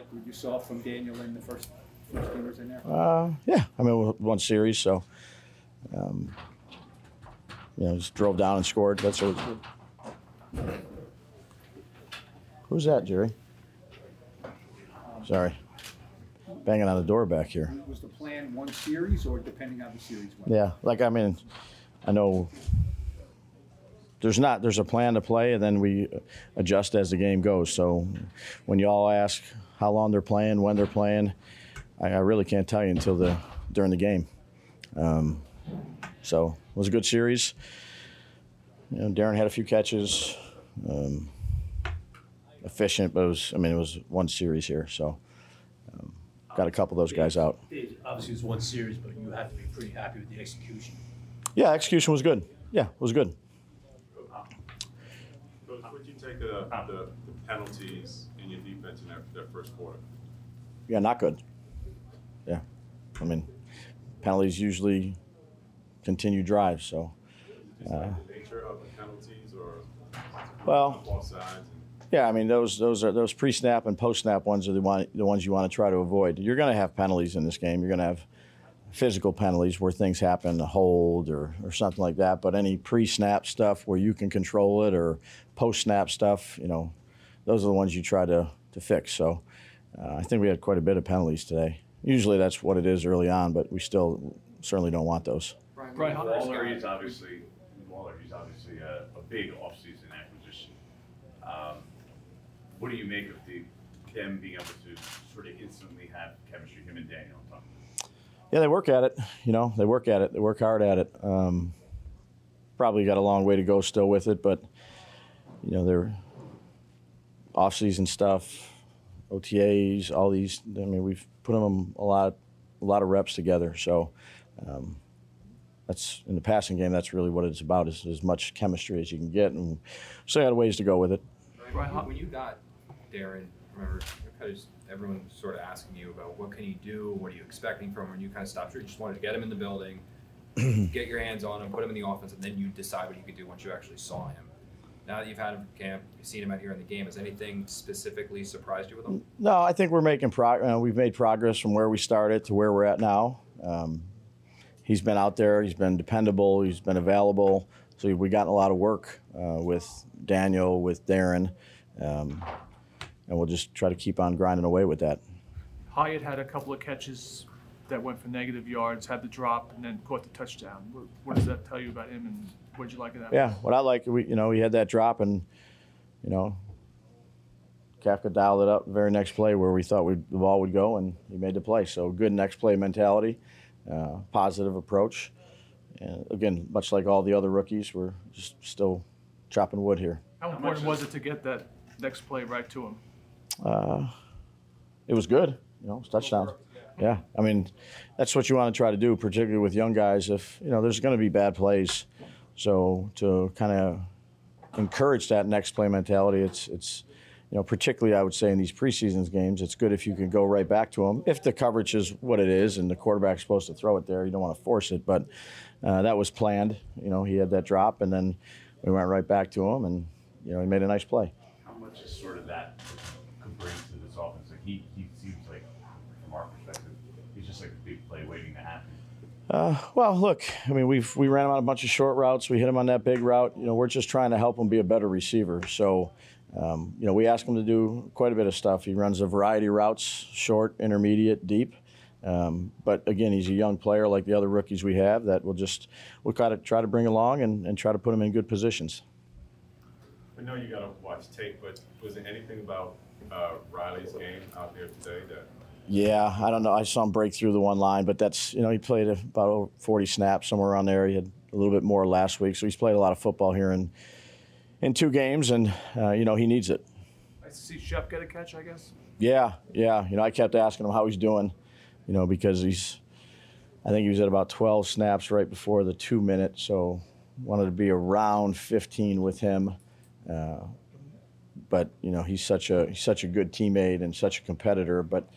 like what you saw from Daniel in the first first game was in there? Uh, yeah, I mean, we won series, so um, you know, just drove down and scored. That's always good. Who's that, Jerry? Sorry, banging on the door back here. Was the plan one series or depending how the series went? Yeah, like I mean, I know there's not there's a plan to play, and then we adjust as the game goes. So when you all ask how long they're playing, when they're playing, I, I really can't tell you until the during the game. Um, so it was a good series. You know, Darren had a few catches. Um, efficient, but it was I mean it was one series here, so um, got a couple of those guys out. Dave, Obviously, it's one series, but you have to be pretty happy with the execution. Yeah, execution was good. Yeah, it was good. Coach, what do you take the, the, the penalties in your defense in that, that first quarter? Yeah, not good. Yeah, I mean, penalties usually continue drives. So, Just like uh, the nature of the penalties or well, both sides? And, yeah, I mean those those are those pre-snap and post-snap ones are the one the ones you want to try to avoid. You're going to have penalties in this game. You're going to have physical penalties where things happen, a hold or or something like that. But any pre-snap stuff where you can control it or post-snap stuff, you know, those are the ones you try to to fix. So, uh, I think we had quite a bit of penalties today. Usually that's what it is early on, but we still certainly don't want those. Brian, how- Waller is obviously, Waller is obviously a, a big offseason acquisition. Um, What do you make of the, them being able to sort of instantly have chemistry, him and Daniel on top? Yeah, they work at it. You know, they work at it. They work hard at it. Um, probably got a long way to go still with it, but you know, they're off-season stuff, OTAs, all these. I mean, we've put them a lot, a lot of reps together. So um, that's in the passing game. That's really what it's about: is as much chemistry as you can get, and still got ways to go with it. When you got Darren, remember, everyone was sort of asking you about what can you do, what are you expecting from him, and you kind of stopped short. You just wanted to get him in the building, get your hands on him, put him in the offense, and then you decide what you could do once you actually saw him. Now that you've had him camp, you've seen him out here in the game, has anything specifically surprised you with him? No, I think we're making progress. Uh, we've made progress from where we started to where we're at now. Um, he's been out there. He's been dependable. He's been available. So we got a lot of work uh, with Daniel, with Darren, um, and we'll just try to keep on grinding away with that. Hyatt had a couple of catches that went for negative yards, had the drop, and then caught the touchdown. What, what does that tell you about him, and what did you like of that? Yeah, what I like, we you know, he had that drop, and you know, Kafka dialed it up the very next play where we thought we'd, the ball would go, and he made the play. So good next play mentality, uh, positive approach. And again, much like all the other rookies, we're just still chopping wood here. How important was it to get that next play right to him? Uh, it was good, you know, touchdown. Yeah, I mean, that's what you want to try to do, particularly with young guys. If you know, there's going to be bad plays, so to kind of encourage that next play mentality, it's it's you know, particularly I would say in these preseason games, it's good if you can go right back to them. If the coverage is what it is and the quarterback's supposed to throw it there, you don't want to force it. But uh, that was planned. You know, he had that drop, and then we went right back to him, and you know, he made a nice play. How much is sort of that could bring to this offense? Like he, he seems like, from our perspective, he's just like a big play waiting to happen. Uh, well, look, I mean, we've we ran him on a bunch of short routes. We hit him on that big route. You know, we're just trying to help him be a better receiver. So, um, you know, we ask him to do quite a bit of stuff. He runs a variety of routes: short, intermediate, deep. Um, but again, he's a young player like the other rookies we have that we'll just we'll kind of try to bring along and, and try to put him in good positions. I know you got to watch tape, but was there anything about uh, Riley's game out there today that Yeah, I don't know. I saw him break through the one line, but that's you know he played about 40 snaps somewhere around there. He had a little bit more last week, so he's played a lot of football here in in two games, and uh, you know he needs it. Nice to see Shep get a catch, I guess. Yeah, yeah. You know I kept asking him how he's doing, you know because he's I think he was at about 12 snaps right before the two minute, so wanted to be around 15 with him. Uh, but you know he's such a he's such a good teammate and such a competitor. But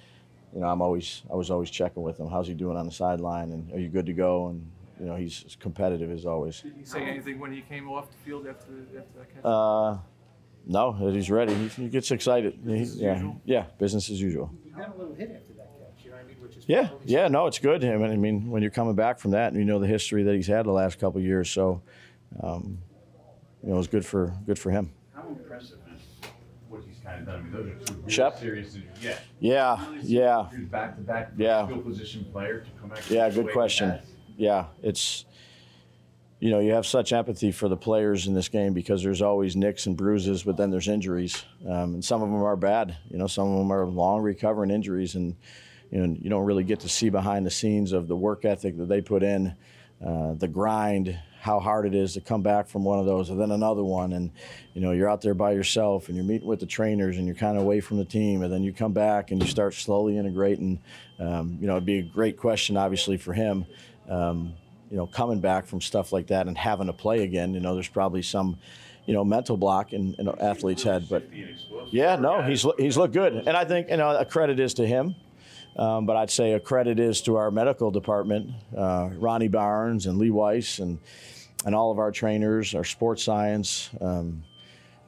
you know I'm always I was always checking with him. How's he doing on the sideline? And are you good to go? And you know he's as competitive as always. Did he say anything when he came off the field after, after that catch? Uh, No, he's ready. He, he gets excited. He- yeah, usual? yeah, business as usual. You got a little hit after that catch, you know what I mean? Which is Yeah, yeah, no, it's good. I mean, I mean, when you're coming back from that, and you know the history that he's had the last couple of years, so um, you know, it's good for good for him. How impressive is what he's kind of done? I mean, those are two really Shep? serious injuries. Yeah. Yeah, yeah, He's back to back Yeah. skill position player to come back. Yeah, good question. yeah. It's you know you have such empathy for the players in this game because there's always nicks and bruises, but then there's injuries, um, and some of them are bad. You know, some of them are long recovering injuries, and you know you don't really get to see behind the scenes of the work ethic that they put in, uh, the grind, how hard it is to come back from one of those and then another one, and you know you're out there by yourself and you're meeting with the trainers and you're kind of away from the team, and then you come back and you start slowly integrating. Um, you know, it'd be a great question, obviously, for him. Um, you know, coming back from stuff like that and having to play again, you know, there's probably some, you know, mental block in, in an athlete's head. But yeah, no, he's he's looked good, and I think you know a credit is to him. Um, but I'd say a credit is to our medical department, uh, Ronnie Barnes and Lee Weiss, and and all of our trainers, our sports science, um,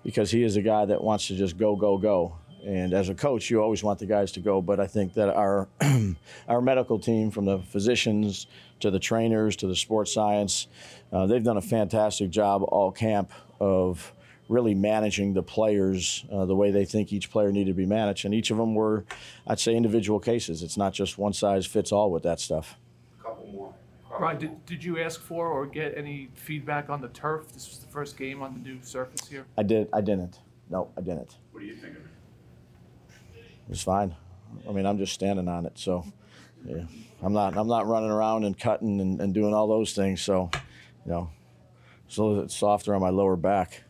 because he is a guy that wants to just go, go, go. And as a coach, you always want the guys to go, but I think that our our medical team, from the physicians to the trainers to the sports science, uh, they've done a fantastic job all camp of really managing the players uh, the way they think each player needed to be managed. And each of them were, I'd say, individual cases. It's not just one size fits all with that stuff. A couple more. Brian, did, did you ask for or get any feedback on the turf? This was the first game on the new surface here. I did. I didn't. No, I didn't. What do you think of it? It was fine. I mean, I'm just standing on it, so yeah, I'm not. I'm not running around and cutting and, and doing all those things. So, you know, it's a little bit softer on my lower back,